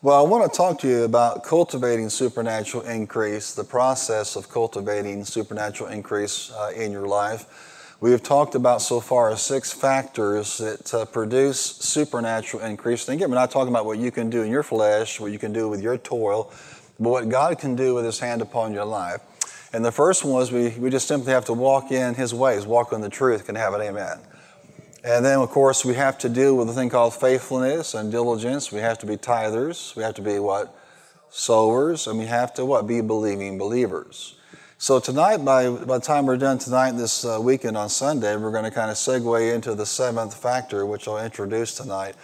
Well, I want to talk to you about cultivating supernatural increase, the process of cultivating supernatural increase uh, in your life. We have talked about so far six factors that uh, produce supernatural increase. And again, we're not talking about what you can do in your flesh, what you can do with your toil, but what God can do with His hand upon your life. And the first one was we, we just simply have to walk in His ways, walk in the truth, can have an amen. And then, of course, we have to deal with a thing called faithfulness and diligence. We have to be tithers. We have to be what? Sowers. And we have to what? Be believing believers. So tonight, by, by the time we're done tonight, this uh, weekend on Sunday, we're going to kind of segue into the seventh factor, which I'll introduce tonight.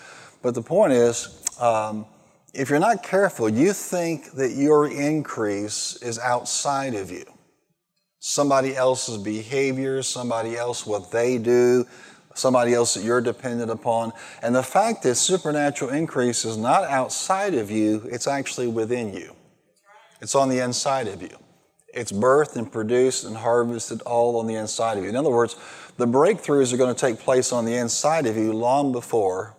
But the point is, um, if you're not careful, you think that your increase is outside of you. Somebody else's behavior, somebody else what they do, somebody else that you're dependent upon. And the fact is, supernatural increase is not outside of you, it's actually within you. It's on the inside of you. It's birthed and produced and harvested all on the inside of you. In other words, the breakthroughs are going to take place on the inside of you long before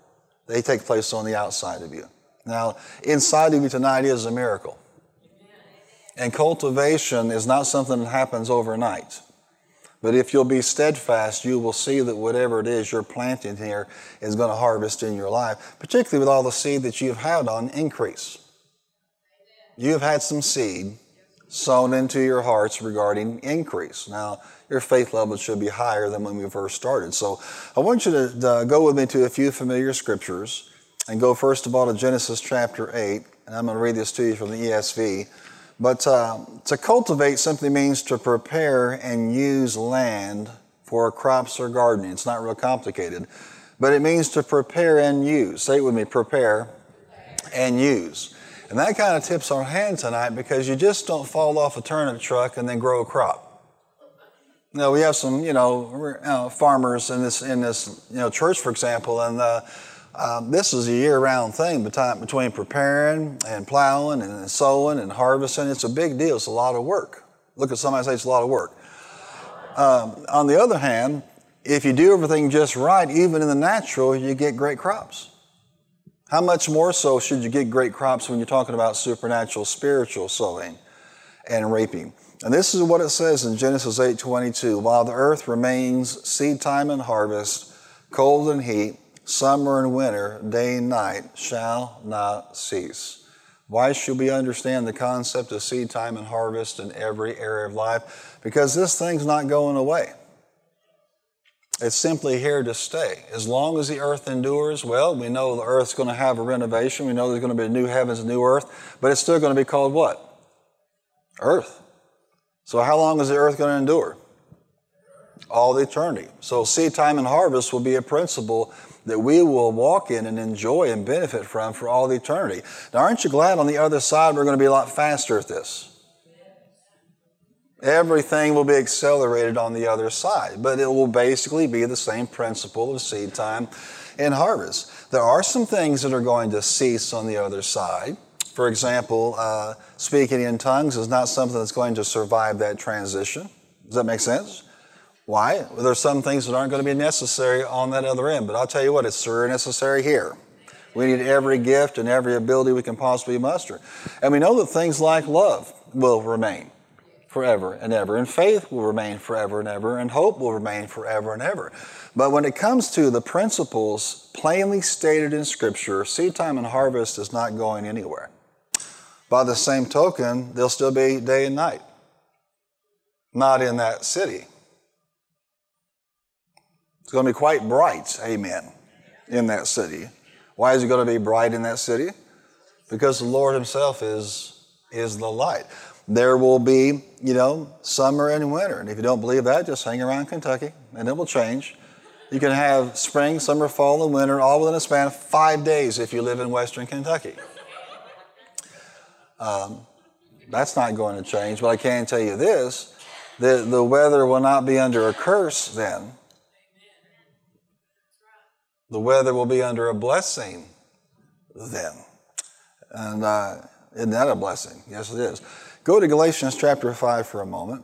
they take place on the outside of you. Now, inside of you tonight is a miracle. And cultivation is not something that happens overnight. But if you'll be steadfast, you will see that whatever it is you're planting here is going to harvest in your life, particularly with all the seed that you've had on increase. You have had some seed sown into your hearts regarding increase. Now, your faith level should be higher than when we first started. So I want you to go with me to a few familiar scriptures and go first of all to Genesis chapter 8. And I'm going to read this to you from the ESV. But uh, to cultivate simply means to prepare and use land for crops or gardening. It's not real complicated. But it means to prepare and use. Say it with me prepare and use. And that kind of tips our hand tonight because you just don't fall off a turnip truck and then grow a crop. Now we have some, you know, farmers in this in this you know church, for example, and uh, um, this is a year-round thing between preparing and plowing and sowing and harvesting. It's a big deal. It's a lot of work. Look at somebody say it's a lot of work. Um, on the other hand, if you do everything just right, even in the natural, you get great crops. How much more so should you get great crops when you're talking about supernatural, spiritual sowing and reaping? And this is what it says in Genesis 8:22. While the earth remains seed time and harvest, cold and heat, summer and winter, day and night, shall not cease. Why should we understand the concept of seed time and harvest in every area of life? Because this thing's not going away. It's simply here to stay. As long as the earth endures, well, we know the earth's going to have a renovation. We know there's going to be new heavens new earth, but it's still going to be called what? Earth. So, how long is the earth going to endure? All the eternity. So, seed time and harvest will be a principle that we will walk in and enjoy and benefit from for all eternity. Now, aren't you glad on the other side we're going to be a lot faster at this? Everything will be accelerated on the other side, but it will basically be the same principle of seed time and harvest. There are some things that are going to cease on the other side. For example, uh, speaking in tongues is not something that's going to survive that transition. Does that make sense? Why? Well, there's some things that aren't going to be necessary on that other end, but I'll tell you what, it's sure necessary here. We need every gift and every ability we can possibly muster. And we know that things like love will remain forever and ever, and faith will remain forever and ever, and hope will remain forever and ever. But when it comes to the principles plainly stated in Scripture, seed time and harvest is not going anywhere. By the same token, there'll still be day and night. Not in that city going to be quite bright, amen, in that city. Why is it going to be bright in that city? Because the Lord Himself is, is the light. There will be, you know, summer and winter. And if you don't believe that, just hang around Kentucky and it will change. You can have spring, summer, fall, and winter all within a span of five days if you live in western Kentucky. Um, that's not going to change, but I can tell you this the, the weather will not be under a curse then the weather will be under a blessing then. And uh, isn't that a blessing? Yes, it is. Go to Galatians chapter 5 for a moment.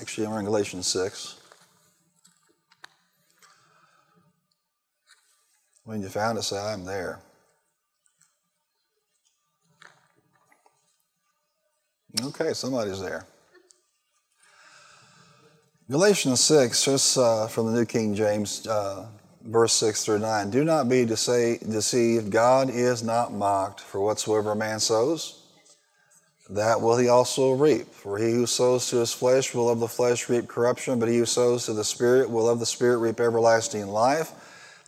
Actually, we're in Galatians 6. When you found it, say, I'm there. Okay, somebody's there. Galatians 6, just uh, from the New King James, uh, verse 6 through 9. Do not be deceived. God is not mocked, for whatsoever a man sows, that will he also reap. For he who sows to his flesh will of the flesh reap corruption, but he who sows to the Spirit will of the Spirit reap everlasting life.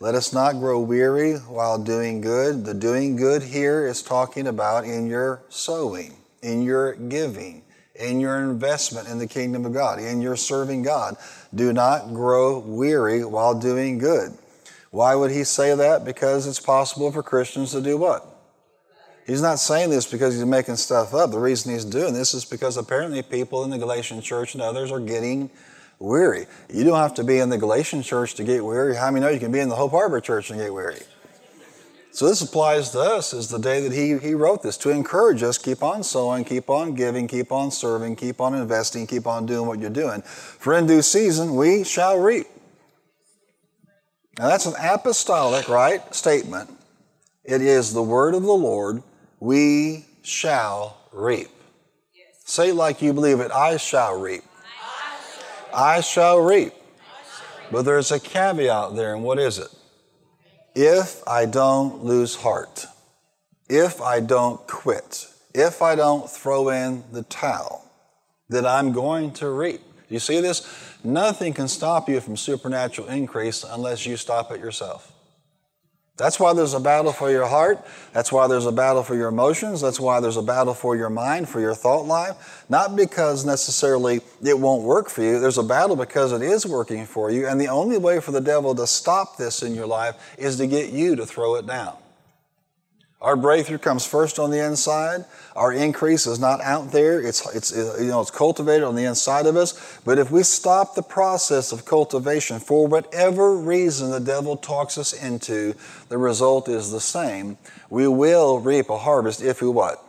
Let us not grow weary while doing good. The doing good here is talking about in your sowing, in your giving, in your investment in the kingdom of God, in your serving God. Do not grow weary while doing good. Why would he say that? Because it's possible for Christians to do what? He's not saying this because he's making stuff up. The reason he's doing this is because apparently people in the Galatian church and others are getting weary. You don't have to be in the Galatian church to get weary. How many know you can be in the Hope Harbor church and get weary? So this applies to us as the day that he, he wrote this to encourage us keep on sowing, keep on giving, keep on serving, keep on investing, keep on doing what you're doing. For in due season we shall reap. Now that's an apostolic, right, statement. It is the word of the Lord we shall reap. Yes. Say like you believe it, I shall reap. I shall reap. But there's a caveat there, and what is it? If I don't lose heart, if I don't quit, if I don't throw in the towel, then I'm going to reap. Do you see this? Nothing can stop you from supernatural increase unless you stop it yourself. That's why there's a battle for your heart. That's why there's a battle for your emotions. That's why there's a battle for your mind, for your thought life. Not because necessarily it won't work for you. There's a battle because it is working for you. And the only way for the devil to stop this in your life is to get you to throw it down. Our breakthrough comes first on the inside. Our increase is not out there. It's, it's, you know, it's cultivated on the inside of us. But if we stop the process of cultivation for whatever reason the devil talks us into, the result is the same. We will reap a harvest if we what?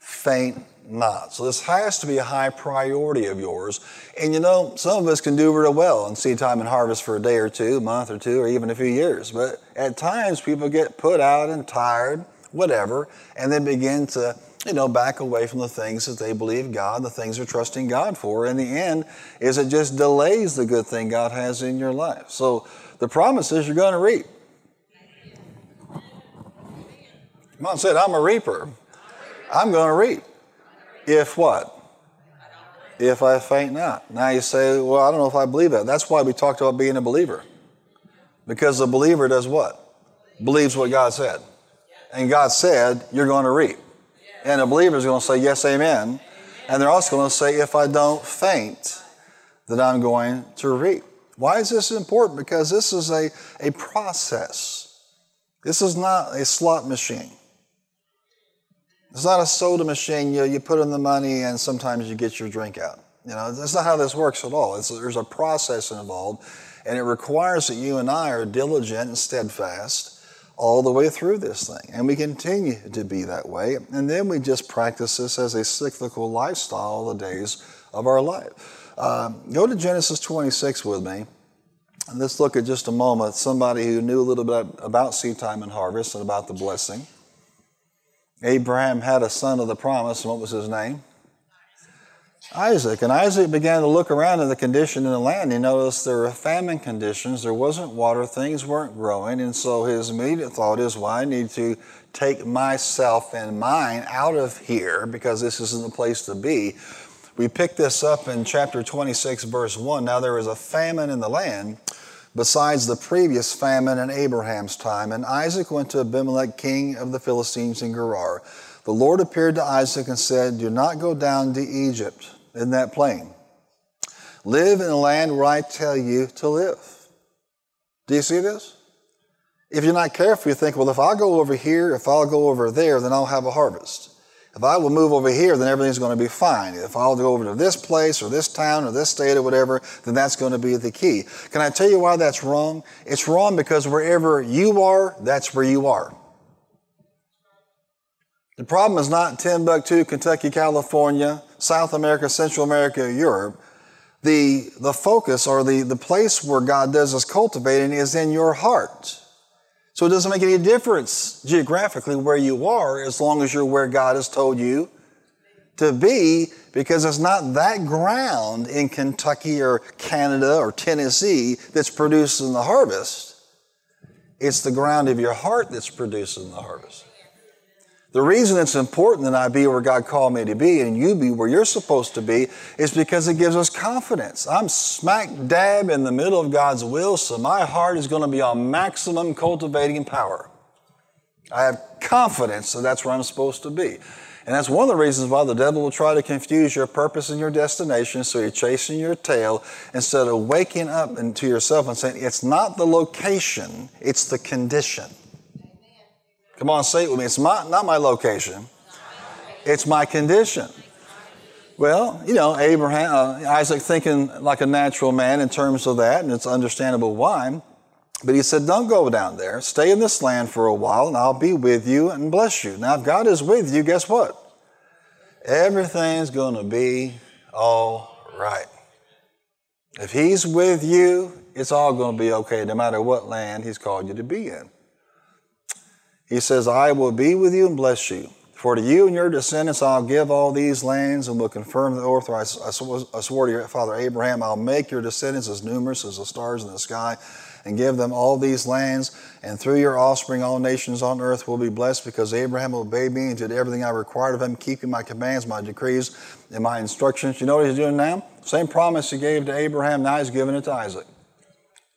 Faint not. So this has to be a high priority of yours. And you know, some of us can do real well and seed time and harvest for a day or two, month or two, or even a few years. But at times people get put out and tired, whatever, and they begin to, you know, back away from the things that they believe God, the things they're trusting God for. In the end, is it just delays the good thing God has in your life. So the promise is you're going to reap. On, said, I'm a reaper. I'm going to reap. If what? If I faint not. Now you say, well, I don't know if I believe that. That's why we talked about being a believer. Because the believer does what? Believes what God said. And God said, you're going to reap. And a believer is going to say, yes, amen. And they're also going to say, if I don't faint, that I'm going to reap. Why is this important? Because this is a, a process. This is not a slot machine. It's not a soda machine. You, you put in the money and sometimes you get your drink out. You know, that's not how this works at all. It's, there's a process involved, and it requires that you and I are diligent and steadfast all the way through this thing. And we continue to be that way. And then we just practice this as a cyclical lifestyle the days of our life. Uh, go to Genesis 26 with me. And let's look at just a moment somebody who knew a little bit about seed time and harvest and about the blessing. Abraham had a son of the promise, what was his name? Isaac. And Isaac began to look around at the condition in the land. He noticed there were famine conditions, there wasn't water, things weren't growing. And so his immediate thought is, well, I need to take myself and mine out of here because this isn't the place to be. We pick this up in chapter 26, verse 1. Now there was a famine in the land besides the previous famine in Abraham's time. And Isaac went to Abimelech, king of the Philistines in Gerar. The Lord appeared to Isaac and said, Do not go down to Egypt in that plain. Live in the land where I tell you to live. Do you see this? If you're not careful, you think, well, if I go over here, if I'll go over there, then I'll have a harvest. If I will move over here, then everything's going to be fine. If I'll go over to this place or this town or this state or whatever, then that's going to be the key. Can I tell you why that's wrong? It's wrong because wherever you are, that's where you are. The problem is not Timbuktu, Kentucky, California, South America, Central America, Europe. The, the focus or the, the place where God does us cultivating is in your heart. So it doesn't make any difference geographically where you are as long as you're where God has told you to be because it's not that ground in Kentucky or Canada or Tennessee that's producing the harvest. It's the ground of your heart that's producing the harvest. The reason it's important that I be where God called me to be and you be where you're supposed to be is because it gives us confidence. I'm smack dab in the middle of God's will, so my heart is going to be on maximum cultivating power. I have confidence that that's where I'm supposed to be. And that's one of the reasons why the devil will try to confuse your purpose and your destination so you're chasing your tail instead of waking up into yourself and saying, it's not the location, it's the condition. Come on, say it with me. It's my, not my location, it's my condition. Well, you know, Abraham, uh, Isaac thinking like a natural man in terms of that, and it's understandable why. But he said, Don't go down there. Stay in this land for a while, and I'll be with you and bless you. Now, if God is with you, guess what? Everything's going to be all right. If He's with you, it's all going to be okay, no matter what land He's called you to be in. He says, I will be with you and bless you. For to you and your descendants I'll give all these lands and will confirm the oath I, I swore to your father Abraham. I'll make your descendants as numerous as the stars in the sky and give them all these lands. And through your offspring, all nations on earth will be blessed because Abraham obeyed me and did everything I required of him, keeping my commands, my decrees, and my instructions. You know what he's doing now? Same promise he gave to Abraham, now he's giving it to Isaac.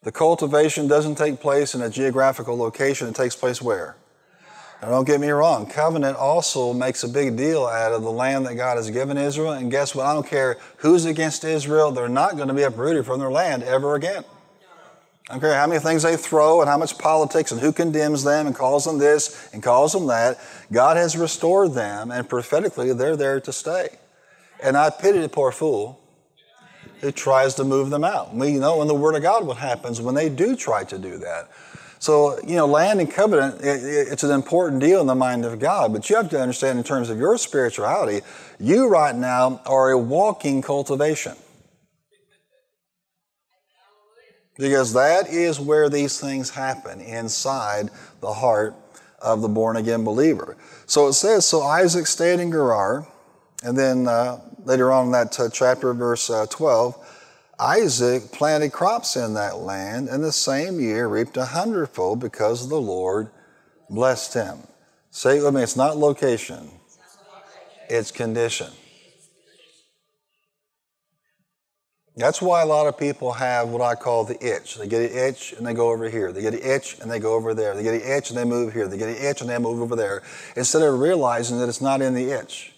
The cultivation doesn't take place in a geographical location, it takes place where? Now, don't get me wrong, covenant also makes a big deal out of the land that God has given Israel. And guess what? I don't care who's against Israel, they're not going to be uprooted from their land ever again. I don't care how many things they throw and how much politics and who condemns them and calls them this and calls them that. God has restored them, and prophetically, they're there to stay. And I pity the poor fool who tries to move them out. We know in the Word of God what happens when they do try to do that. So, you know, land and covenant, it, it's an important deal in the mind of God, but you have to understand in terms of your spirituality, you right now are a walking cultivation. Because that is where these things happen inside the heart of the born again believer. So it says, so Isaac stayed in Gerar, and then uh, later on in that uh, chapter, verse uh, 12, Isaac planted crops in that land, and the same year reaped a hundredfold because the Lord blessed him. Say it with me, it's not location, it's condition. That's why a lot of people have what I call the itch. They get an itch and they go over here. They get an itch and they go over there. They get an itch and they move here. They get an itch and they move over there. Instead of realizing that it's not in the itch.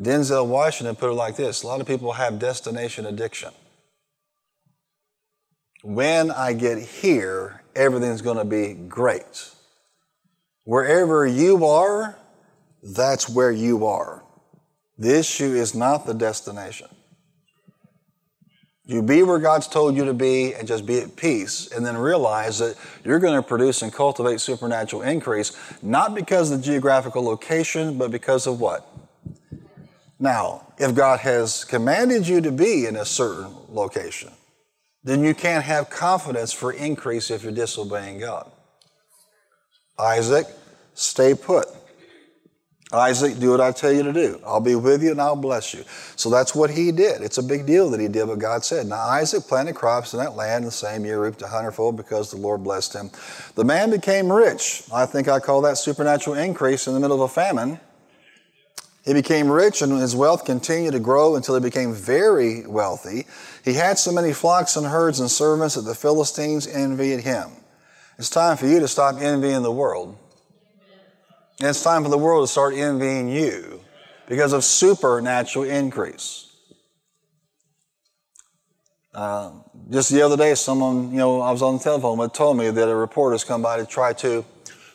Denzel Washington put it like this a lot of people have destination addiction when I get here, everything's going to be great. Wherever you are, that's where you are. The issue is not the destination. You be where God's told you to be and just be at peace, and then realize that you're going to produce and cultivate supernatural increase, not because of the geographical location, but because of what? Now, if God has commanded you to be in a certain location, then you can't have confidence for increase if you're disobeying God. Isaac, stay put. Isaac, do what I tell you to do. I'll be with you and I'll bless you. So that's what he did. It's a big deal that he did what God said. Now, Isaac planted crops in that land the same year, reaped a hundredfold because the Lord blessed him. The man became rich. I think I call that supernatural increase in the middle of a famine. He became rich and his wealth continued to grow until he became very wealthy. He had so many flocks and herds and servants that the Philistines envied him. It's time for you to stop envying the world. And it's time for the world to start envying you because of supernatural increase. Uh, just the other day, someone, you know, I was on the telephone, but told me that a reporter's come by to try to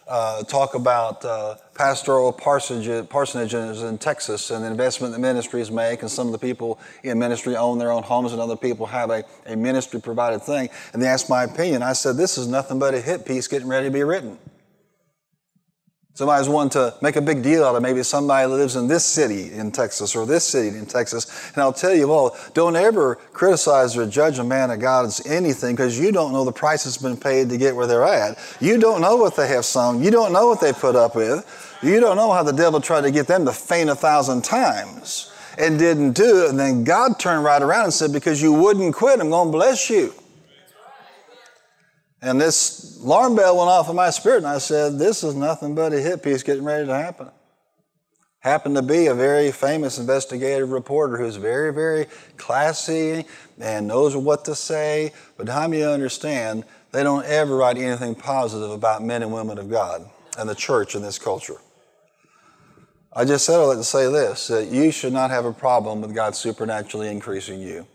uh, talk about uh, pastoral parsonages in Texas and the investment that ministries make, and some of the people in ministry own their own homes, and other people have a, a ministry provided thing. And they asked my opinion. I said, This is nothing but a hit piece getting ready to be written. Somebody's wanting to make a big deal out of maybe somebody lives in this city in Texas or this city in Texas. And I'll tell you, well, don't ever criticize or judge a man of God's anything because you don't know the price that's been paid to get where they're at. You don't know what they have sown. You don't know what they put up with. You don't know how the devil tried to get them to faint a thousand times and didn't do it. And then God turned right around and said, Because you wouldn't quit, I'm going to bless you. And this alarm bell went off in my spirit, and I said, This is nothing but a hit piece getting ready to happen. Happened to be a very famous investigative reporter who's very, very classy and knows what to say. But how many understand they don't ever write anything positive about men and women of God and the church in this culture? I just said I'd like to say this that you should not have a problem with God supernaturally increasing you.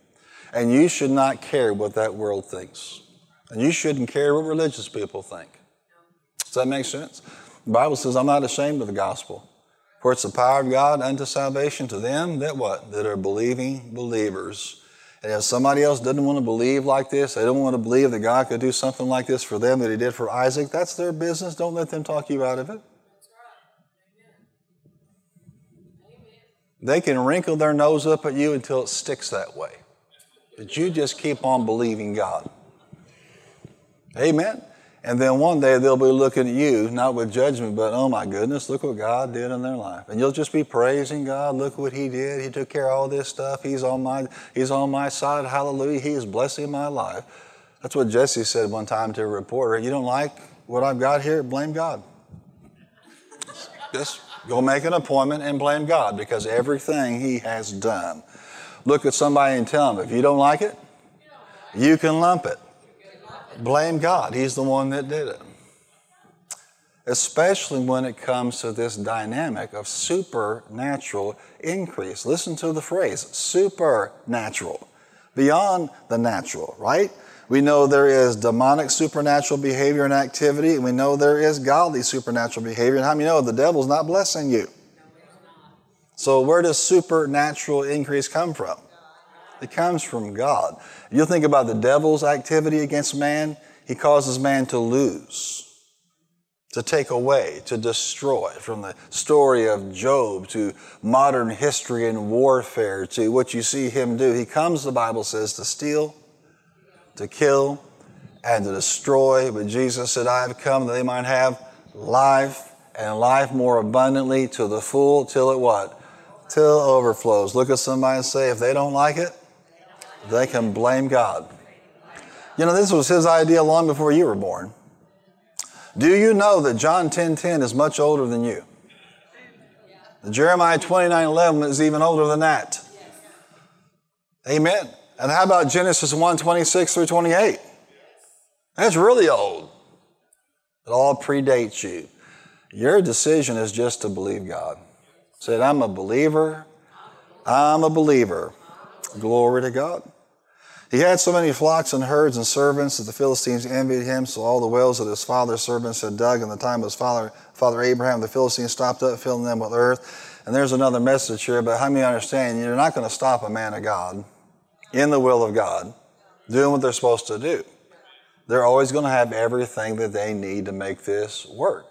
And you should not care what that world thinks. And you shouldn't care what religious people think. Does that make sense? The Bible says, I'm not ashamed of the gospel. For it's the power of God unto salvation to them that what? That are believing believers. And if somebody else doesn't want to believe like this, they don't want to believe that God could do something like this for them that He did for Isaac, that's their business. Don't let them talk you out of it. They can wrinkle their nose up at you until it sticks that way. But you just keep on believing God. Amen. And then one day they'll be looking at you, not with judgment, but oh my goodness, look what God did in their life. And you'll just be praising God. Look what He did. He took care of all this stuff. He's on my, he's on my side. Hallelujah. He is blessing my life. That's what Jesse said one time to a reporter. You don't like what I've got here? Blame God. Just go make an appointment and blame God because everything He has done. Look at somebody and tell them, if you don't like it, you can lump it blame God. He's the one that did it. Especially when it comes to this dynamic of supernatural increase. Listen to the phrase supernatural, beyond the natural, right? We know there is demonic supernatural behavior and activity, and we know there is godly supernatural behavior. And how many know the devil's not blessing you? So, where does supernatural increase come from? It comes from God. You think about the devil's activity against man, he causes man to lose, to take away, to destroy. From the story of Job to modern history and warfare to what you see him do, he comes, the Bible says, to steal, to kill, and to destroy. But Jesus said, I have come that they might have life and life more abundantly to the full till it what? Till it overflows. Look at somebody and say, if they don't like it, they can blame God. You know, this was his idea long before you were born. Do you know that John 10:10 10, 10 is much older than you? The Jeremiah 29:11 is even older than that. Amen. And how about Genesis 1 26 through 28? That's really old. It all predates you. Your decision is just to believe God. Said, I'm a believer. I'm a believer. Glory to God. He had so many flocks and herds and servants that the Philistines envied him. So all the wells that his father's servants had dug in the time of his father, father Abraham, the Philistines stopped up, filling them with earth. And there's another message here, but how many understand you're not going to stop a man of God in the will of God doing what they're supposed to do? They're always going to have everything that they need to make this work.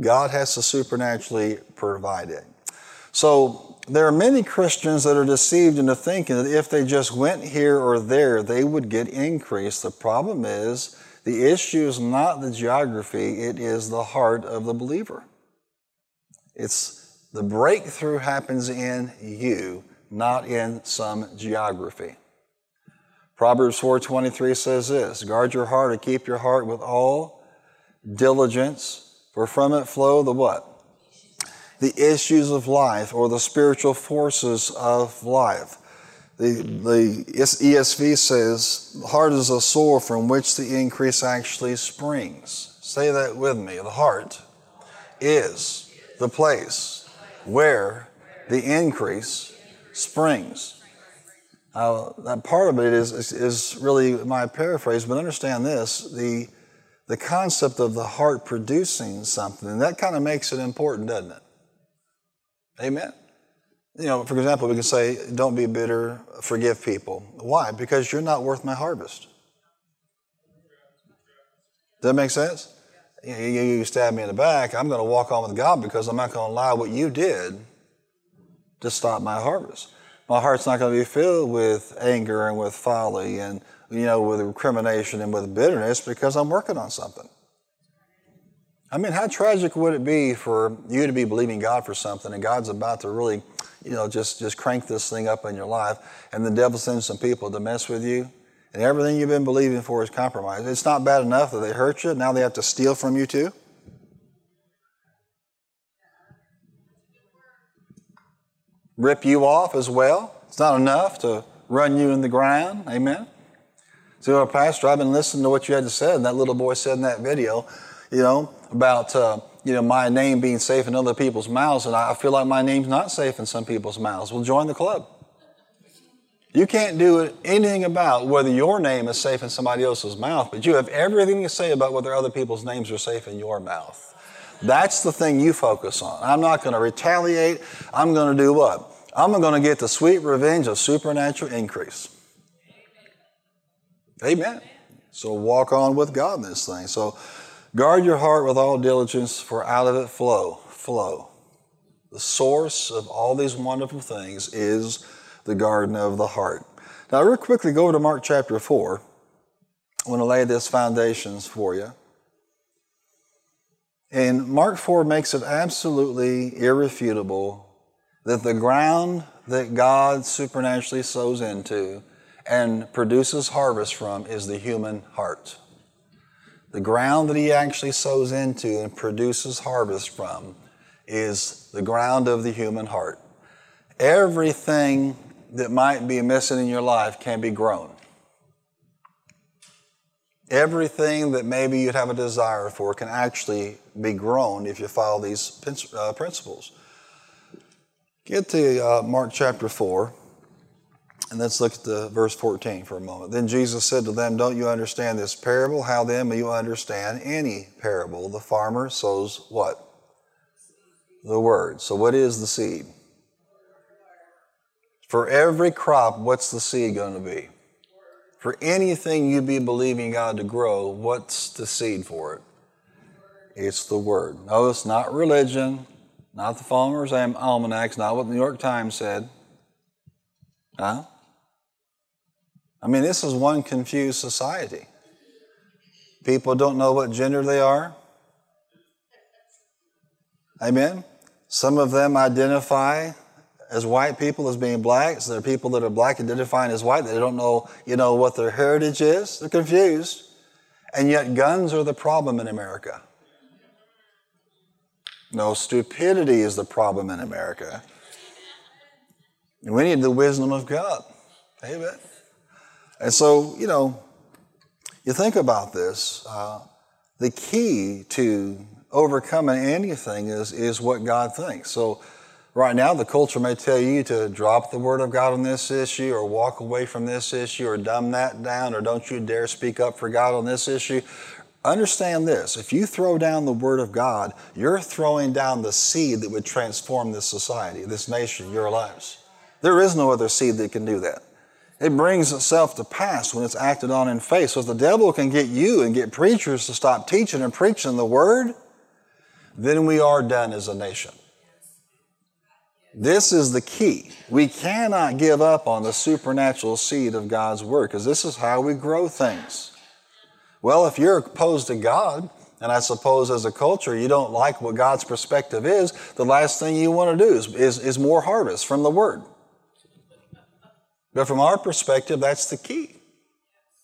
God has to supernaturally provide it. So there are many Christians that are deceived into thinking that if they just went here or there, they would get increase. The problem is the issue is not the geography, it is the heart of the believer. It's the breakthrough happens in you, not in some geography. Proverbs 4:23 says this, guard your heart and keep your heart with all diligence, for from it flow the what? The issues of life or the spiritual forces of life. The, the ESV says, the heart is a sore from which the increase actually springs. Say that with me. The heart is the place where the increase springs. Now, that part of it is, is, is really my paraphrase, but understand this the, the concept of the heart producing something, that kind of makes it important, doesn't it? Amen. You know, for example, we can say, don't be bitter, forgive people. Why? Because you're not worth my harvest. Does that make sense? You, you stab me in the back, I'm going to walk on with God because I'm not going to allow what you did to stop my harvest. My heart's not going to be filled with anger and with folly and, you know, with recrimination and with bitterness because I'm working on something. I mean, how tragic would it be for you to be believing God for something and God's about to really, you know, just, just crank this thing up in your life and the devil sends some people to mess with you and everything you've been believing for is compromised. It's not bad enough that they hurt you, now they have to steal from you too. Rip you off as well. It's not enough to run you in the ground. Amen. So, Pastor, I've been listening to what you had to say, and that little boy said in that video, you know, about uh, you know my name being safe in other people's mouths, and I feel like my name's not safe in some people's mouths. Well, join the club. You can't do anything about whether your name is safe in somebody else's mouth, but you have everything to say about whether other people's names are safe in your mouth. That's the thing you focus on. I'm not going to retaliate. I'm going to do what? I'm going to get the sweet revenge of supernatural increase. Amen. So walk on with God in this thing. So Guard your heart with all diligence, for out of it flow, flow. The source of all these wonderful things is the garden of the heart. Now, real quickly, go over to Mark chapter 4. I want to lay this foundations for you. And Mark 4 makes it absolutely irrefutable that the ground that God supernaturally sows into and produces harvest from is the human heart. The ground that he actually sows into and produces harvest from is the ground of the human heart. Everything that might be missing in your life can be grown. Everything that maybe you'd have a desire for can actually be grown if you follow these uh, principles. Get to uh, Mark chapter 4. And let's look at the verse 14 for a moment. Then Jesus said to them, Don't you understand this parable? How then may you understand any parable? The farmer sows what? The word. So, what is the seed? For every crop, what's the seed going to be? For anything you be believing God to grow, what's the seed for it? It's the Word. No, it's not religion, not the Farmer's Almanacs, not what the New York Times said. Huh? I mean, this is one confused society. People don't know what gender they are. Amen. Some of them identify as white people as being blacks. There are people that are black identifying as white. They don't know, you know, what their heritage is. They're confused. And yet guns are the problem in America. No, stupidity is the problem in America. We need the wisdom of God. Amen. And so, you know, you think about this. Uh, the key to overcoming anything is, is what God thinks. So, right now, the culture may tell you to drop the Word of God on this issue, or walk away from this issue, or dumb that down, or don't you dare speak up for God on this issue. Understand this if you throw down the Word of God, you're throwing down the seed that would transform this society, this nation, your lives. There is no other seed that can do that. It brings itself to pass when it's acted on in faith. So if the devil can get you and get preachers to stop teaching and preaching the word, then we are done as a nation. This is the key. We cannot give up on the supernatural seed of God's word because this is how we grow things. Well, if you're opposed to God, and I suppose as a culture you don't like what God's perspective is, the last thing you want to do is, is, is more harvest from the word. But from our perspective, that's the key.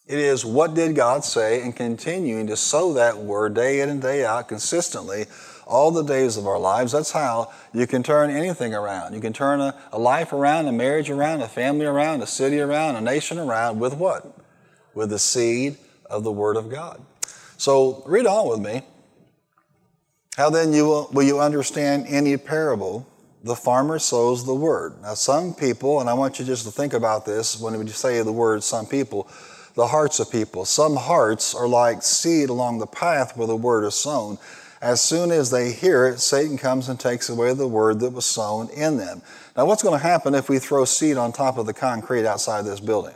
It is what did God say and continuing to sow that word day in and day out consistently all the days of our lives. That's how you can turn anything around. You can turn a, a life around, a marriage around, a family around, a city around, a nation around with what? With the seed of the Word of God. So read on with me. How then you will, will you understand any parable the farmer sows the word. Now, some people, and I want you just to think about this when we say the word some people, the hearts of people. Some hearts are like seed along the path where the word is sown. As soon as they hear it, Satan comes and takes away the word that was sown in them. Now, what's going to happen if we throw seed on top of the concrete outside this building?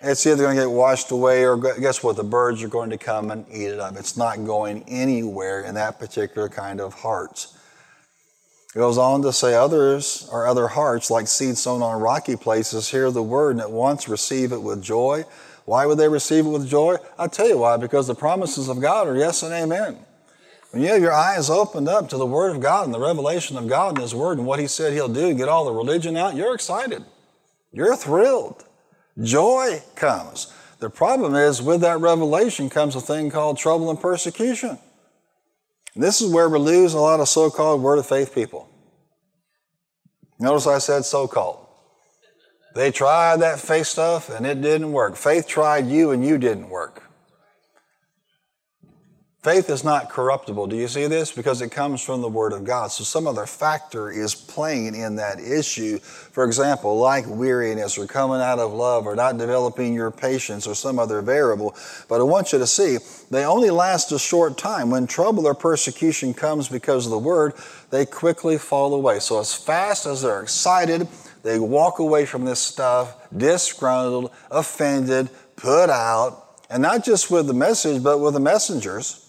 It's either going to get washed away, or guess what? The birds are going to come and eat it up. It's not going anywhere in that particular kind of hearts. It goes on to say, Others or other hearts, like seed sown on rocky places, hear the word and at once receive it with joy, Why would they receive it with joy? i tell you why, because the promises of God are yes and amen. When you have your eyes opened up to the Word of God and the revelation of God and His Word and what He said He'll do, get all the religion out, you're excited. You're thrilled. Joy comes. The problem is, with that revelation comes a thing called trouble and persecution. And this is where we lose a lot of so called Word of Faith people. Notice I said so called. They tried that faith stuff and it didn't work. Faith tried you and you didn't work. Faith is not corruptible. Do you see this? Because it comes from the Word of God. So some other factor is playing in that issue. For example, like weariness or coming out of love or not developing your patience or some other variable. But I want you to see, they only last a short time. When trouble or persecution comes because of the Word, they quickly fall away. So as fast as they're excited, they walk away from this stuff disgruntled, offended, put out, and not just with the message, but with the messengers.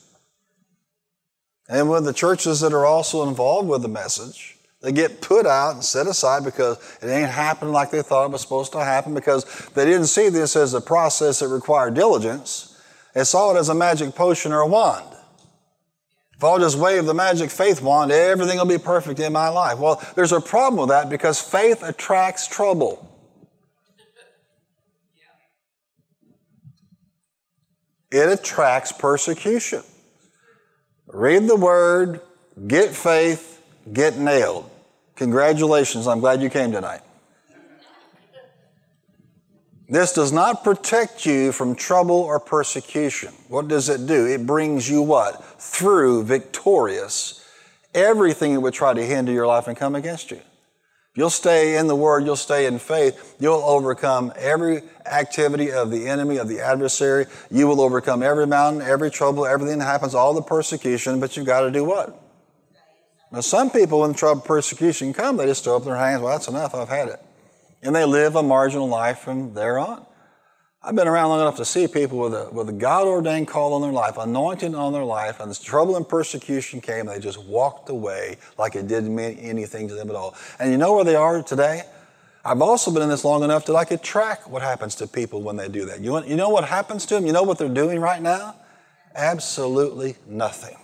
And with the churches that are also involved with the message, they get put out and set aside because it ain't happened like they thought it was supposed to happen because they didn't see this as a process that required diligence. They saw it as a magic potion or a wand. If I'll just wave the magic faith wand, everything will be perfect in my life. Well, there's a problem with that because faith attracts trouble. It attracts persecution. Read the word, get faith, get nailed. Congratulations, I'm glad you came tonight. This does not protect you from trouble or persecution. What does it do? It brings you what? Through victorious everything that would try to hinder your life and come against you. You'll stay in the Word, you'll stay in faith, you'll overcome every activity of the enemy, of the adversary. You will overcome every mountain, every trouble, everything that happens, all the persecution, but you've got to do what? Now, some people, when trouble, persecution come, they just throw up their hands, well, that's enough, I've had it. And they live a marginal life from there on. I've been around long enough to see people with a, with a God ordained call on their life, anointing on their life, and this trouble and persecution came, and they just walked away like it didn't mean anything to them at all. And you know where they are today? I've also been in this long enough that I could track what happens to people when they do that. You, you know what happens to them? You know what they're doing right now? Absolutely nothing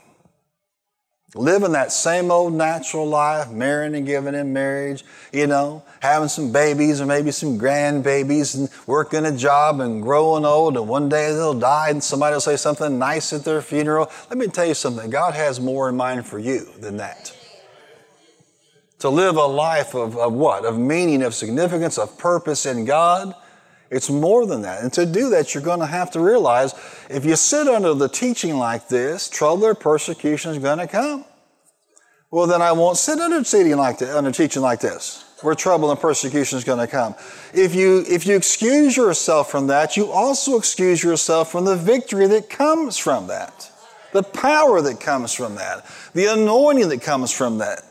living that same old natural life, marrying and giving in marriage, you know, having some babies or maybe some grandbabies and working a job and growing old and one day they'll die and somebody will say something nice at their funeral. Let me tell you something. God has more in mind for you than that. To live a life of, of what? Of meaning, of significance, of purpose in God it's more than that. And to do that, you're going to have to realize if you sit under the teaching like this, trouble or persecution is going to come. Well, then I won't sit under teaching like this, under teaching like this, where trouble and persecution is going to come. If you if you excuse yourself from that, you also excuse yourself from the victory that comes from that, the power that comes from that, the anointing that comes from that,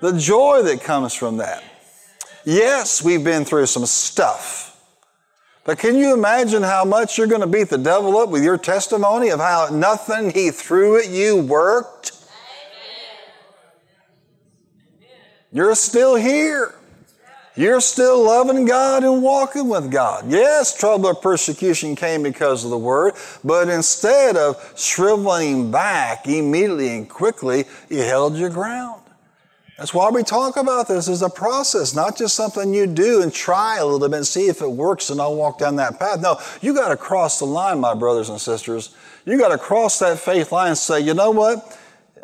the joy that comes from that. Yes, we've been through some stuff. But can you imagine how much you're going to beat the devil up with your testimony of how nothing he threw at you worked? Amen. You're still here. You're still loving God and walking with God. Yes, trouble or persecution came because of the word, but instead of shriveling back immediately and quickly, you held your ground. That's why we talk about this as a process, not just something you do and try a little bit and see if it works and I'll walk down that path. No, you got to cross the line, my brothers and sisters. You got to cross that faith line and say, you know what?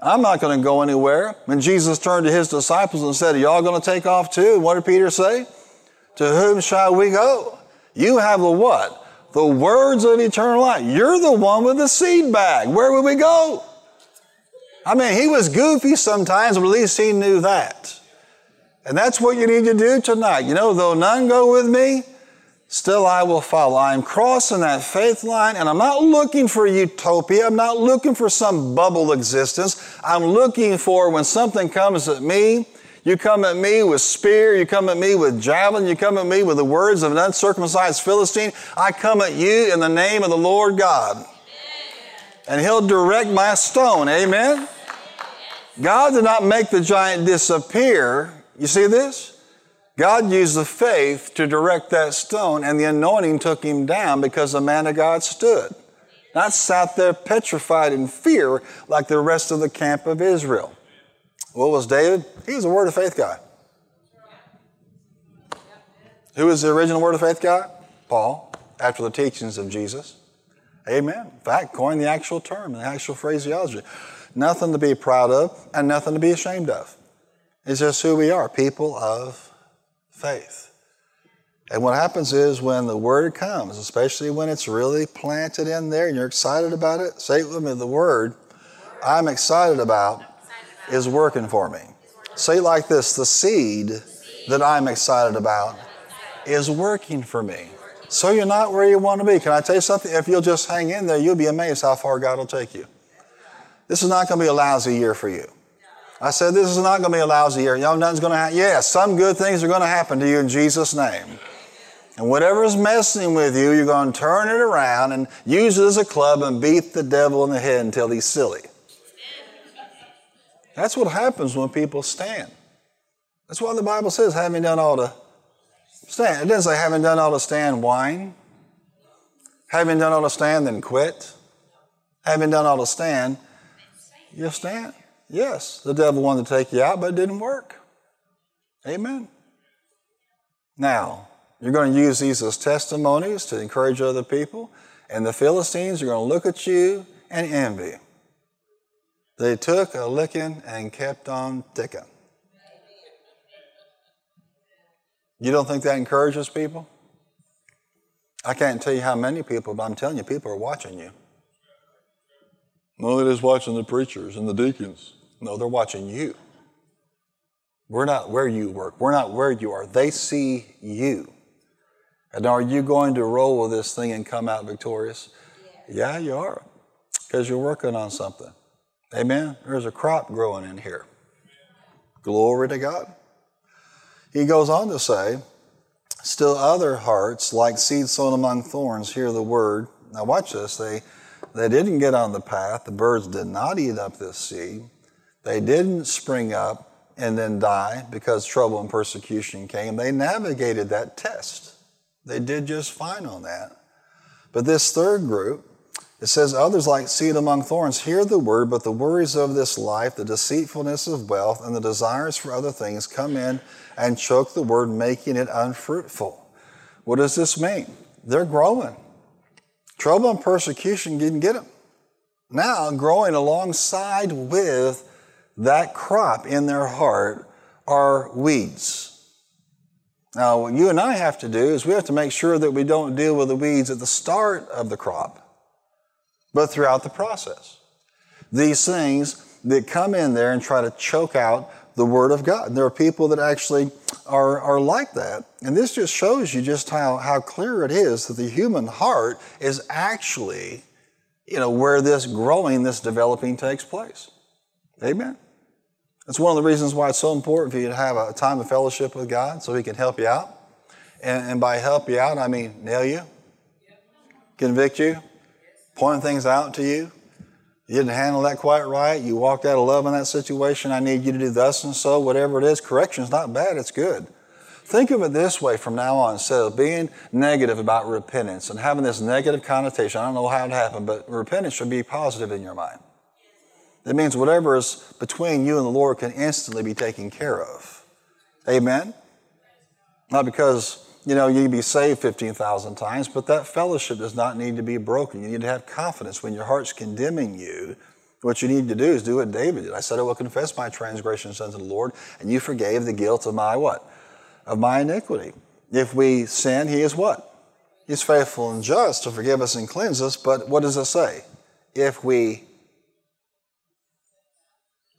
I'm not going to go anywhere. When Jesus turned to his disciples and said, Are y'all going to take off too? What did Peter say? To whom shall we go? You have the what? The words of eternal life. You're the one with the seed bag. Where would we go? I mean, he was goofy sometimes, but at least he knew that. And that's what you need to do tonight. You know, though none go with me, still I will follow. I'm crossing that faith line, and I'm not looking for utopia. I'm not looking for some bubble existence. I'm looking for when something comes at me, you come at me with spear, you come at me with javelin, you come at me with the words of an uncircumcised Philistine. I come at you in the name of the Lord God and he'll direct my stone. Amen? God did not make the giant disappear. You see this? God used the faith to direct that stone, and the anointing took him down because the man of God stood. Not sat there petrified in fear like the rest of the camp of Israel. What was David? He was a word of faith guy. Who was the original word of faith guy? Paul, after the teachings of Jesus. Amen. In fact, coined the actual term, the actual phraseology. Nothing to be proud of and nothing to be ashamed of. It's just who we are, people of faith. And what happens is when the word comes, especially when it's really planted in there and you're excited about it, say it with me the word I'm excited about is working for me. Say it like this the seed that I'm excited about is working for me. So you're not where you want to be. Can I tell you something? If you'll just hang in there, you'll be amazed how far God will take you. This is not going to be a lousy year for you. I said, This is not going to be a lousy year. You know, nothing's going to happen. Yes, some good things are going to happen to you in Jesus' name. And whatever is messing with you, you're going to turn it around and use it as a club and beat the devil in the head until he's silly. That's what happens when people stand. That's why the Bible says, having done all to stand. It doesn't say, having done all to stand, whine. Having done all to stand, then quit. Having done all to stand, you stand. Yes, the devil wanted to take you out, but it didn't work. Amen. Now, you're going to use these as testimonies to encourage other people, and the Philistines are going to look at you and envy. They took a licking and kept on ticking. You don't think that encourages people? I can't tell you how many people, but I'm telling you, people are watching you. No, they're just watching the preachers and the deacons. No, they're watching you. We're not where you work. We're not where you are. They see you. And are you going to roll with this thing and come out victorious? Yeah, you are. Because you're working on something. Amen. There's a crop growing in here. Glory to God. He goes on to say, Still other hearts, like seed sown among thorns, hear the word. Now, watch this. They, they didn't get on the path. The birds did not eat up this seed. They didn't spring up and then die because trouble and persecution came. They navigated that test. They did just fine on that. But this third group, it says, Others like seed among thorns hear the word, but the worries of this life, the deceitfulness of wealth, and the desires for other things come in and choke the word, making it unfruitful. What does this mean? They're growing. Trouble and persecution didn't get them. Now, growing alongside with that crop in their heart are weeds. Now, what you and I have to do is we have to make sure that we don't deal with the weeds at the start of the crop, but throughout the process. These things that come in there and try to choke out the Word of God. And There are people that actually are, are like that. And this just shows you just how, how clear it is that the human heart is actually, you know, where this growing, this developing takes place. Amen. That's one of the reasons why it's so important for you to have a time of fellowship with God so He can help you out. And, and by help you out, I mean nail you, convict you, point things out to you, you didn't handle that quite right. You walked out of love in that situation. I need you to do thus and so, whatever it is. Correction's not bad, it's good. Think of it this way from now on. Instead of being negative about repentance and having this negative connotation, I don't know how it happened, but repentance should be positive in your mind. That means whatever is between you and the Lord can instantly be taken care of. Amen? Not because you know, you can be saved 15,000 times, but that fellowship does not need to be broken. You need to have confidence when your heart's condemning you. What you need to do is do what David did. I said, I will confess my transgressions unto the Lord, and you forgave the guilt of my what? Of my iniquity. If we sin, he is what? He's faithful and just to forgive us and cleanse us, but what does it say? If we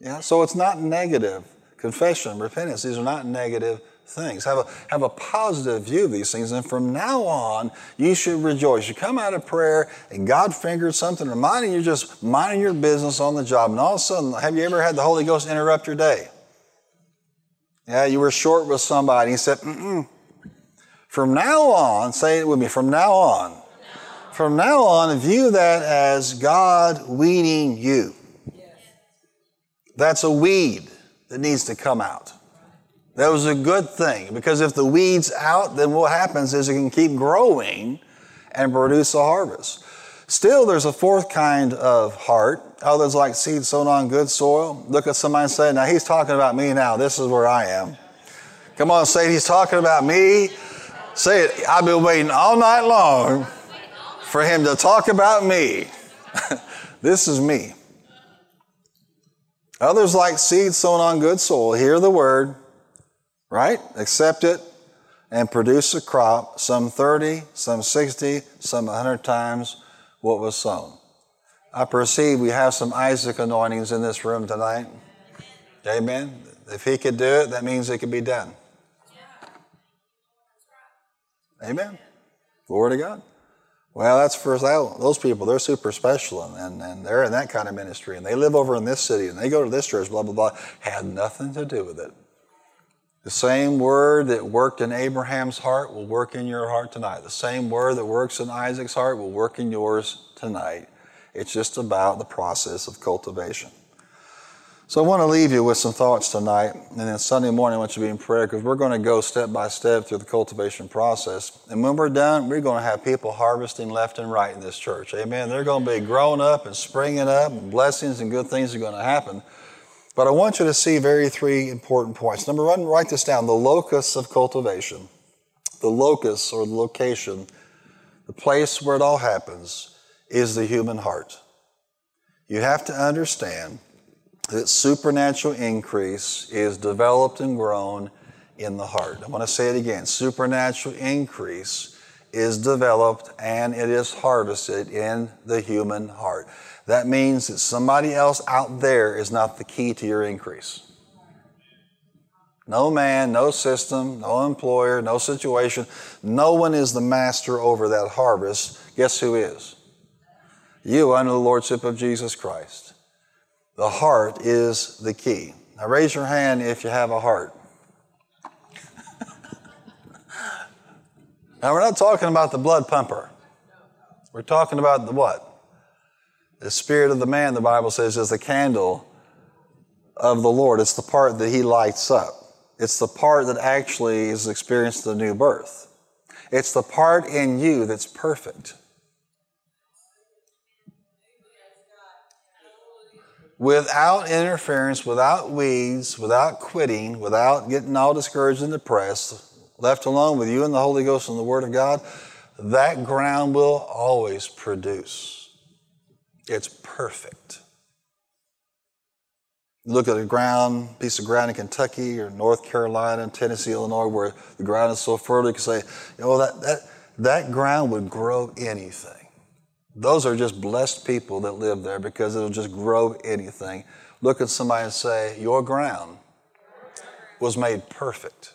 yeah, so it's not negative. Confession, repentance, these are not negative things. Have a, have a positive view of these things. And from now on, you should rejoice. You come out of prayer and God fingered something, reminding you just minding your business on the job. And all of a sudden, have you ever had the Holy Ghost interrupt your day? Yeah, you were short with somebody. He said, Mm-mm. From now on, say it with me, from now on. From now on, view that as God weeding you. That's a weed that needs to come out. That was a good thing because if the weeds out, then what happens is it can keep growing and produce a harvest. Still, there's a fourth kind of heart. Others like seed sown on good soil. Look at somebody and say, Now he's talking about me now. This is where I am. Come on, say he's talking about me. Say it. I've been waiting all night long for him to talk about me. this is me. Others like seed sown on good soil. Hear the word, right? Accept it and produce a crop, some 30, some 60, some 100 times what was sown. I perceive we have some Isaac anointings in this room tonight. Amen. If he could do it, that means it could be done. Amen. Glory to God. Well, that's for those people. They're super special and, and they're in that kind of ministry and they live over in this city and they go to this church, blah, blah, blah. Had nothing to do with it. The same word that worked in Abraham's heart will work in your heart tonight. The same word that works in Isaac's heart will work in yours tonight. It's just about the process of cultivation. So I want to leave you with some thoughts tonight, and then Sunday morning I want you to be in prayer because we're going to go step by step through the cultivation process. And when we're done, we're going to have people harvesting left and right in this church. Amen. They're going to be growing up and springing up, and blessings and good things are going to happen. But I want you to see very three important points. Number one, write this down the locus of cultivation. The locus or the location, the place where it all happens, is the human heart. You have to understand that supernatural increase is developed and grown in the heart. I want to say it again supernatural increase is developed and it is harvested in the human heart. That means that somebody else out there is not the key to your increase. No man, no system, no employer, no situation. No one is the master over that harvest. Guess who is? You under the Lordship of Jesus Christ. The heart is the key. Now raise your hand if you have a heart. now we're not talking about the blood pumper. We're talking about the what? The spirit of the man, the Bible says, is the candle of the Lord. It's the part that he lights up. It's the part that actually has experienced the new birth. It's the part in you that's perfect. Without interference, without weeds, without quitting, without getting all discouraged and depressed, left alone with you and the Holy Ghost and the Word of God, that ground will always produce. It's perfect. Look at a ground, piece of ground in Kentucky or North Carolina, Tennessee, Illinois, where the ground is so fertile, you can say, know, that, that, that ground would grow anything. Those are just blessed people that live there because it'll just grow anything. Look at somebody and say, Your ground was made perfect.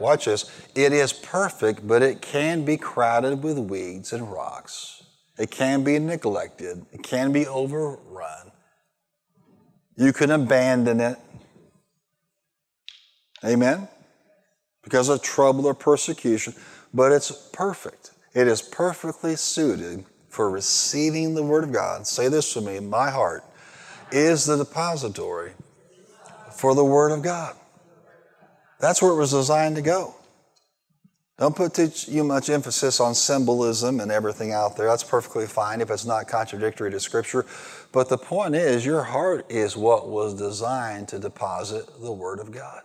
Watch this. It is perfect, but it can be crowded with weeds and rocks. It can be neglected. It can be overrun. You can abandon it. Amen? Because of trouble or persecution. But it's perfect. It is perfectly suited for receiving the Word of God. Say this to me my heart is the depository for the Word of God. That's where it was designed to go. Don't put too much emphasis on symbolism and everything out there. That's perfectly fine if it's not contradictory to Scripture. But the point is, your heart is what was designed to deposit the Word of God.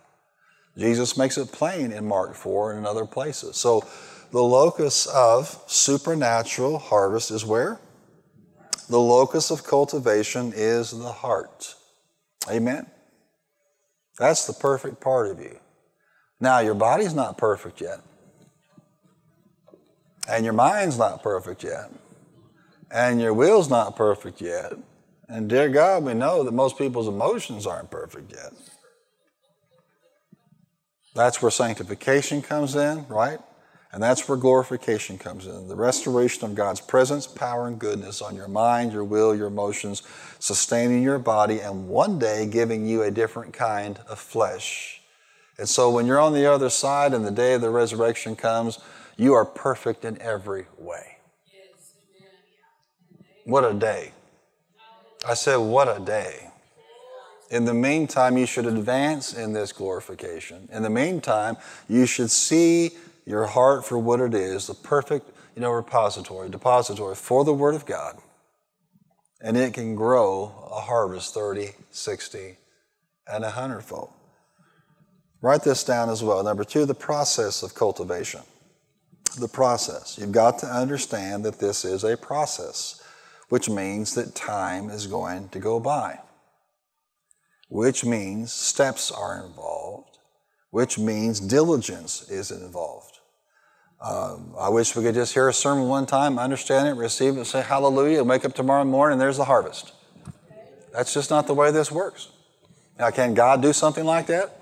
Jesus makes it plain in Mark 4 and in other places. So the locus of supernatural harvest is where? The locus of cultivation is the heart. Amen? That's the perfect part of you. Now, your body's not perfect yet. And your mind's not perfect yet. And your will's not perfect yet. And dear God, we know that most people's emotions aren't perfect yet. That's where sanctification comes in, right? And that's where glorification comes in. The restoration of God's presence, power, and goodness on your mind, your will, your emotions, sustaining your body, and one day giving you a different kind of flesh. And so when you're on the other side and the day of the resurrection comes, you are perfect in every way. What a day. I said, What a day. In the meantime, you should advance in this glorification. In the meantime, you should see your heart for what it is, the perfect, you know, repository, depository for the Word of God. And it can grow a harvest 30, 60, and a hundredfold. Write this down as well. Number two, the process of cultivation. The process. You've got to understand that this is a process, which means that time is going to go by, which means steps are involved, which means diligence is involved. Um, I wish we could just hear a sermon one time, understand it, receive it, say hallelujah, and wake up tomorrow morning and there's the harvest. That's just not the way this works. Now, can God do something like that?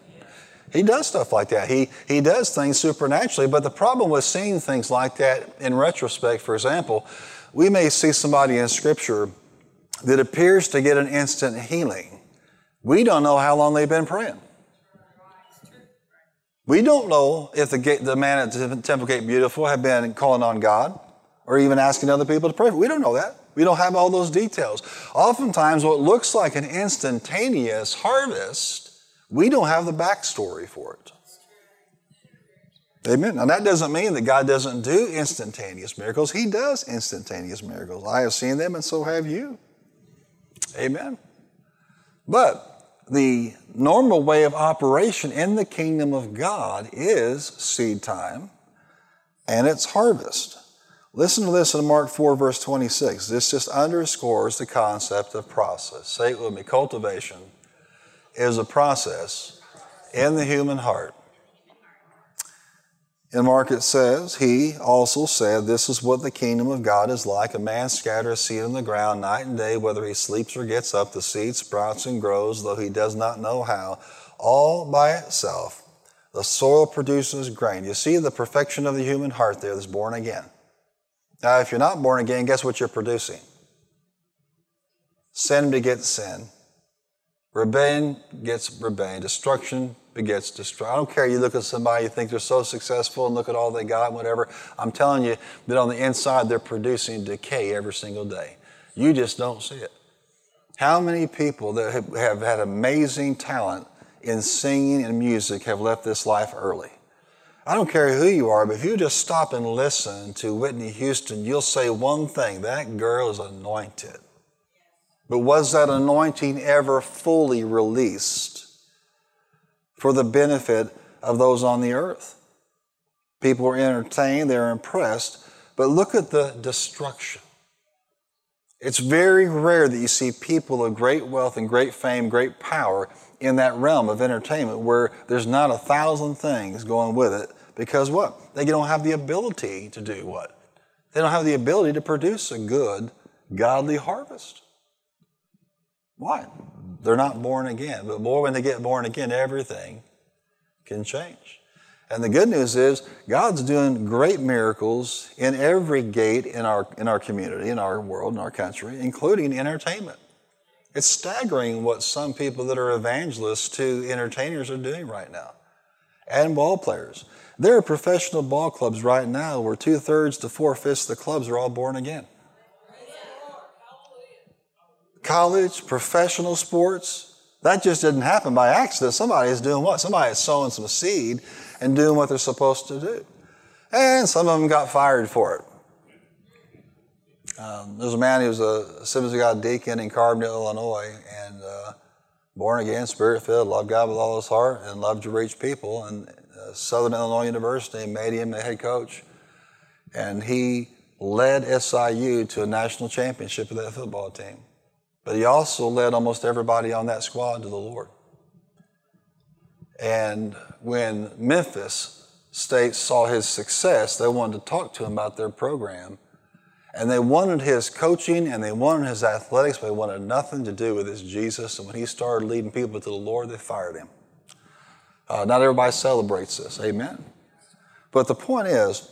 He does stuff like that. He, he does things supernaturally, but the problem with seeing things like that in retrospect, for example, we may see somebody in Scripture that appears to get an instant healing. We don't know how long they've been praying. We don't know if the, gate, the man at the Temple Gate Beautiful had been calling on God or even asking other people to pray for. We don't know that. We don't have all those details. Oftentimes, what looks like an instantaneous harvest, we don't have the backstory for it. Amen. Now, that doesn't mean that God doesn't do instantaneous miracles. He does instantaneous miracles. I have seen them, and so have you. Amen. But the normal way of operation in the kingdom of God is seed time and it's harvest. Listen to this in Mark 4, verse 26. This just underscores the concept of process. Say it with me cultivation is a process in the human heart. In Mark it says, He also said, This is what the kingdom of God is like. A man scatters seed on the ground night and day, whether he sleeps or gets up, the seed sprouts and grows, though he does not know how, all by itself. The soil produces grain. You see the perfection of the human heart there that's born again. Now, if you're not born again, guess what you're producing? Sin begets sin. Rebellion gets rebellion. Destruction begets destruction. I don't care. You look at somebody, you think they're so successful and look at all they got, and whatever. I'm telling you that on the inside, they're producing decay every single day. You just don't see it. How many people that have, have had amazing talent in singing and music have left this life early? I don't care who you are, but if you just stop and listen to Whitney Houston, you'll say one thing that girl is anointed. But was that anointing ever fully released for the benefit of those on the earth? People are entertained, they're impressed, but look at the destruction. It's very rare that you see people of great wealth and great fame, great power in that realm of entertainment where there's not a thousand things going with it because what? They don't have the ability to do what? They don't have the ability to produce a good, godly harvest. Why? They're not born again. But boy, when they get born again, everything can change. And the good news is God's doing great miracles in every gate in our, in our community, in our world, in our country, including entertainment. It's staggering what some people that are evangelists to entertainers are doing right now, and ball players. There are professional ball clubs right now where two thirds to four fifths of the clubs are all born again. College, professional sports, that just didn't happen by accident. Somebody is doing what? Somebody is sowing some seed and doing what they're supposed to do. And some of them got fired for it. Um, there's a man who was a Assemblies of God deacon in Carbondale, Illinois, and uh, born again, spirit filled, loved God with all his heart, and loved to reach people. And uh, Southern Illinois University made him the head coach. And he led SIU to a national championship with that football team. But he also led almost everybody on that squad to the Lord. And when Memphis State saw his success, they wanted to talk to him about their program. And they wanted his coaching and they wanted his athletics, but they wanted nothing to do with his Jesus. And when he started leading people to the Lord, they fired him. Uh, not everybody celebrates this. Amen. But the point is,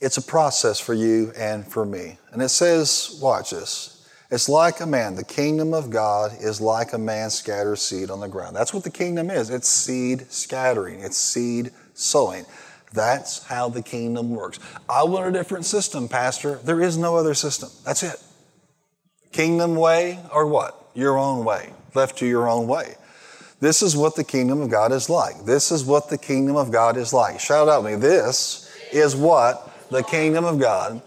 it's a process for you and for me. And it says, watch this. It's like a man. The kingdom of God is like a man scatters seed on the ground. That's what the kingdom is. It's seed scattering, it's seed sowing. That's how the kingdom works. I want a different system, Pastor. There is no other system. That's it. Kingdom way or what? Your own way. left to your own way. This is what the kingdom of God is like. This is what the kingdom of God is like. Shout out to me. This is what the kingdom of God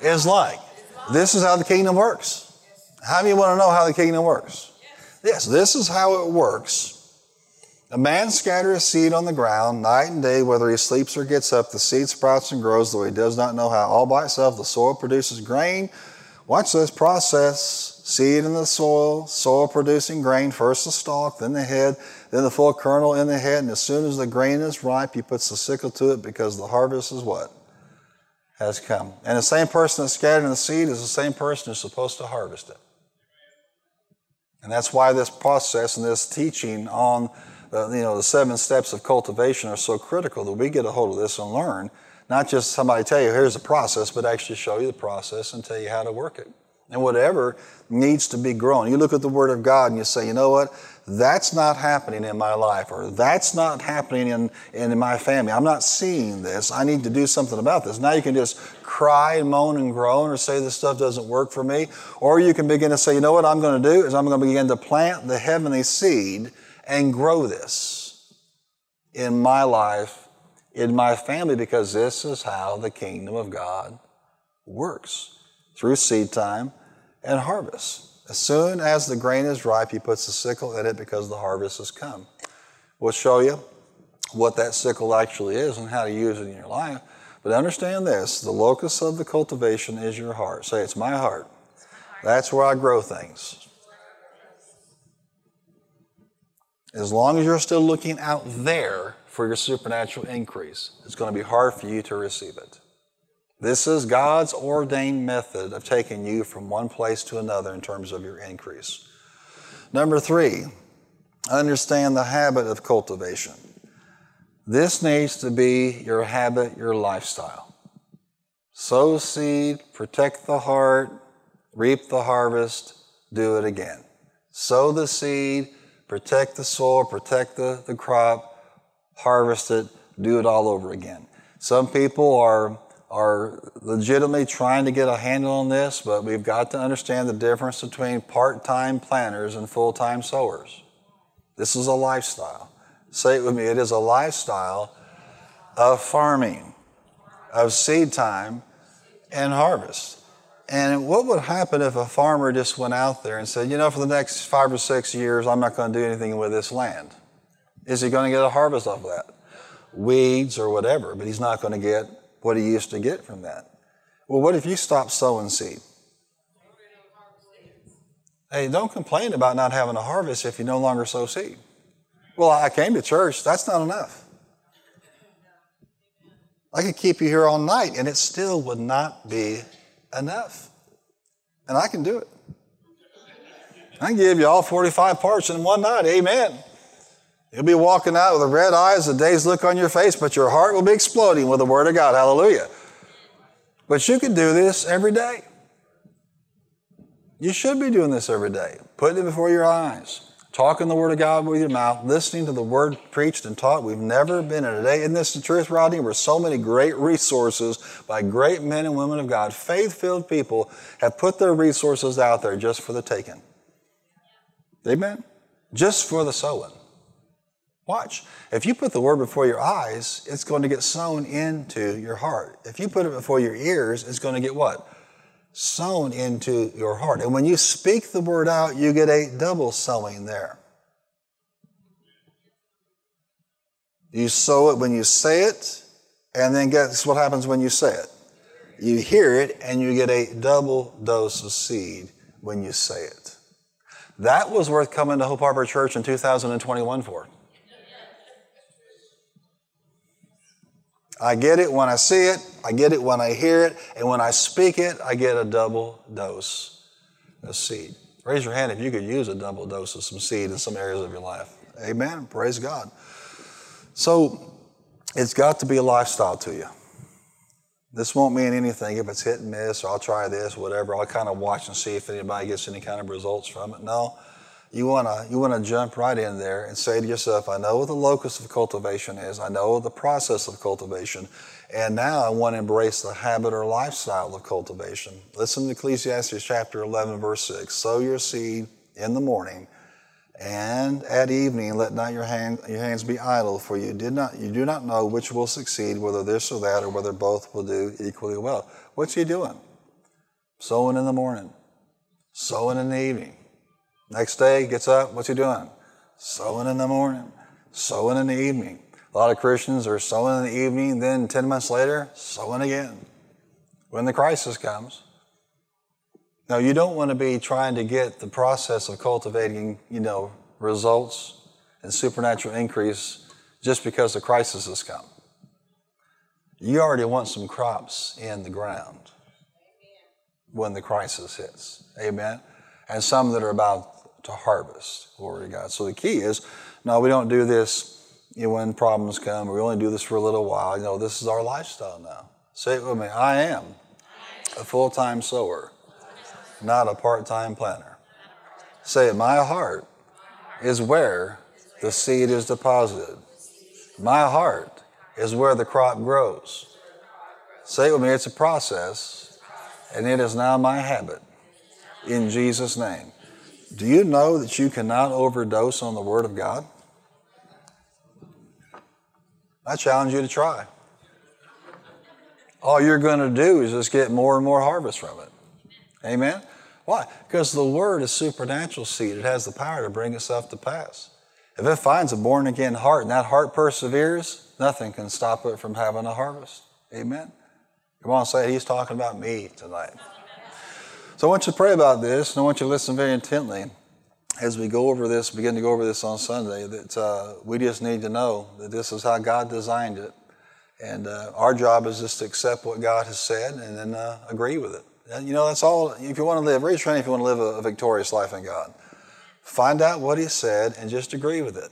is like. This is how the kingdom works. How you want to know how the kingdom works? Yes, this is how it works. A man scatters seed on the ground night and day, whether he sleeps or gets up. The seed sprouts and grows, though he does not know how. All by itself, the soil produces grain. Watch this process seed in the soil, soil producing grain, first the stalk, then the head, then the full kernel in the head. And as soon as the grain is ripe, he puts the sickle to it because the harvest is what? Has come. And the same person that's scattering the seed is the same person who's supposed to harvest it. And that's why this process and this teaching on you know, the seven steps of cultivation are so critical that we get a hold of this and learn. Not just somebody tell you, here's the process, but actually show you the process and tell you how to work it and whatever needs to be grown. You look at the Word of God and you say, you know what? That's not happening in my life, or that's not happening in, in my family. I'm not seeing this. I need to do something about this. Now you can just cry and moan and groan or say this stuff doesn't work for me. Or you can begin to say, you know what I'm going to do is I'm going to begin to plant the heavenly seed and grow this in my life, in my family, because this is how the kingdom of God works through seed time and harvest. As soon as the grain is ripe, he puts the sickle in it because the harvest has come. We'll show you what that sickle actually is and how to use it in your life. But understand this the locus of the cultivation is your heart. Say, it's my heart. That's where I grow things. As long as you're still looking out there for your supernatural increase, it's going to be hard for you to receive it. This is God's ordained method of taking you from one place to another in terms of your increase. Number three, understand the habit of cultivation. This needs to be your habit, your lifestyle. Sow seed, protect the heart, reap the harvest, do it again. Sow the seed, protect the soil, protect the, the crop, harvest it, do it all over again. Some people are are legitimately trying to get a handle on this, but we've got to understand the difference between part time planters and full time sowers. This is a lifestyle. Say it with me it is a lifestyle of farming, of seed time and harvest. And what would happen if a farmer just went out there and said, you know, for the next five or six years, I'm not going to do anything with this land? Is he going to get a harvest off of that? Weeds or whatever, but he's not going to get what he used to get from that. Well, what if you stop sowing seed? Hey, don't complain about not having a harvest if you no longer sow seed. Well, I came to church. That's not enough. I could keep you here all night and it still would not be enough. And I can do it. I can give you all 45 parts in one night. Amen. You'll be walking out with red eyes, a dazed look on your face, but your heart will be exploding with the Word of God. Hallelujah. But you can do this every day. You should be doing this every day. Putting it before your eyes. Talking the Word of God with your mouth, listening to the Word preached and taught. We've never been in a day, isn't this the truth, Rodney? Where so many great resources by great men and women of God, faith filled people, have put their resources out there just for the taking. Amen? Just for the sowing. Watch. If you put the word before your eyes, it's going to get sown into your heart. If you put it before your ears, it's going to get what? Sown into your heart. And when you speak the word out, you get a double sowing there. You sow it when you say it, and then guess what happens when you say it? You hear it, and you get a double dose of seed when you say it. That was worth coming to Hope Harbor Church in 2021 for. I get it when I see it, I get it when I hear it, and when I speak it, I get a double dose of seed. Raise your hand if you could use a double dose of some seed in some areas of your life. Amen. Praise God. So it's got to be a lifestyle to you. This won't mean anything if it's hit and miss, or I'll try this, whatever. I'll kind of watch and see if anybody gets any kind of results from it. No, you want to you want to jump right in there and say to yourself, I know what the locus of cultivation is. I know the process of cultivation. And now I want to embrace the habit or lifestyle of cultivation. Listen to Ecclesiastes chapter 11, verse 6. Sow your seed in the morning And at evening, let not your, hand, your hands be idle, for you did not you do not know which will succeed, whether this or that, or whether both will do equally well. What's he doing? Sowing in the morning, sowing in the evening. Next day, gets up. What's he doing? Sowing in the morning, sowing in the evening. A lot of Christians are sowing in the evening, then ten months later, sowing again. When the crisis comes, now, you don't want to be trying to get the process of cultivating, you know, results and supernatural increase just because the crisis has come. You already want some crops in the ground when the crisis hits. Amen. And some that are about to harvest. Glory to God. So the key is, no, we don't do this you know, when problems come. We only do this for a little while. You know, this is our lifestyle now. Say it with me. I am a full-time sower not a part time planner. Say it, my heart is where the seed is deposited. My heart is where the crop grows. Say it with me, it's a process, and it is now my habit. In Jesus' name. Do you know that you cannot overdose on the Word of God? I challenge you to try. All you're going to do is just get more and more harvest from it. Amen? Why? Because the Word is supernatural seed. It has the power to bring itself to pass. If it finds a born again heart and that heart perseveres, nothing can stop it from having a harvest. Amen? Come on, say. He's talking about me tonight. So I want you to pray about this, and I want you to listen very intently as we go over this, begin to go over this on Sunday, that uh, we just need to know that this is how God designed it. And uh, our job is just to accept what God has said and then uh, agree with it. You know, that's all. If you want to live, raise your hand if you want to live a, a victorious life in God. Find out what He said and just agree with it.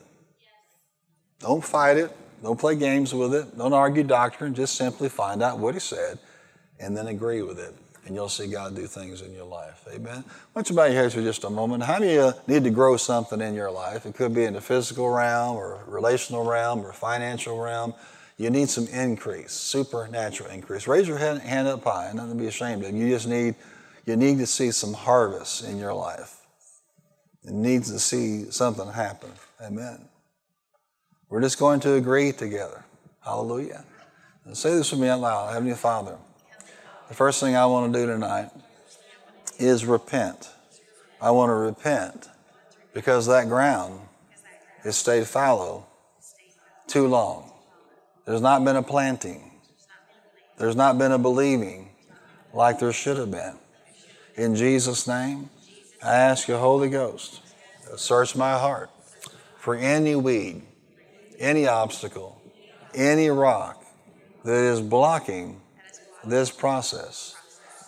Don't fight it. Don't play games with it. Don't argue doctrine. Just simply find out what He said and then agree with it. And you'll see God do things in your life. Amen. Why don't you bow your heads for just a moment? How do you need to grow something in your life? It could be in the physical realm or relational realm or financial realm. You need some increase, supernatural increase. Raise your hand, up high, nothing to be ashamed of. You just need, you need to see some harvest in your life. It needs to see something happen. Amen. We're just going to agree together. Hallelujah. And say this with me out loud. Heavenly Father, the first thing I want to do tonight is repent. I want to repent because that ground has stayed fallow too long. There's not been a planting. There's not been a believing like there should have been. In Jesus' name, I ask you, Holy Ghost, to search my heart for any weed, any obstacle, any rock that is blocking this process.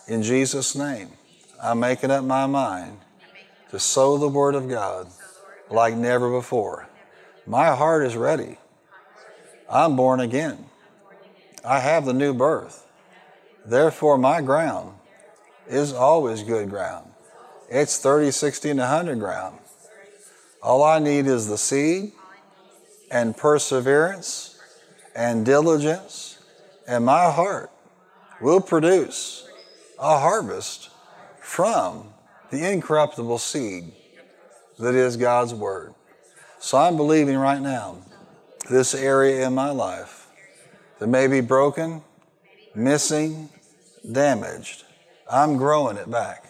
In Jesus' name, I'm making up my mind to sow the Word of God like never before. My heart is ready. I'm born again. I have the new birth. Therefore, my ground is always good ground. It's 30, 60, and 100 ground. All I need is the seed and perseverance and diligence, and my heart will produce a harvest from the incorruptible seed that is God's Word. So I'm believing right now this area in my life that may be broken, missing, damaged. I'm growing it back.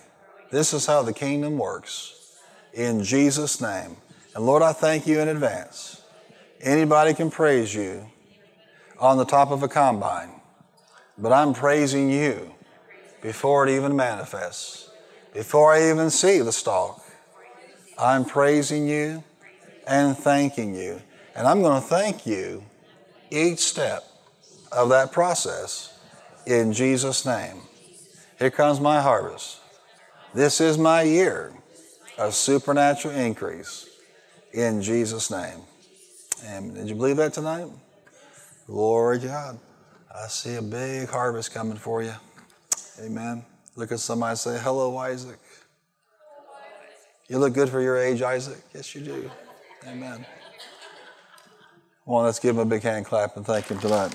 This is how the kingdom works. In Jesus' name. And Lord, I thank you in advance. Anybody can praise you on the top of a combine, but I'm praising you before it even manifests, before I even see the stalk. I'm praising you and thanking you and I'm going to thank you each step of that process in Jesus' name. Here comes my harvest. This is my year of supernatural increase in Jesus' name. And did you believe that tonight? Glory to God. I see a big harvest coming for you. Amen. Look at somebody say, Hello, Isaac. You look good for your age, Isaac. Yes, you do. Amen. Well, let's give him a big hand clap and thank him tonight.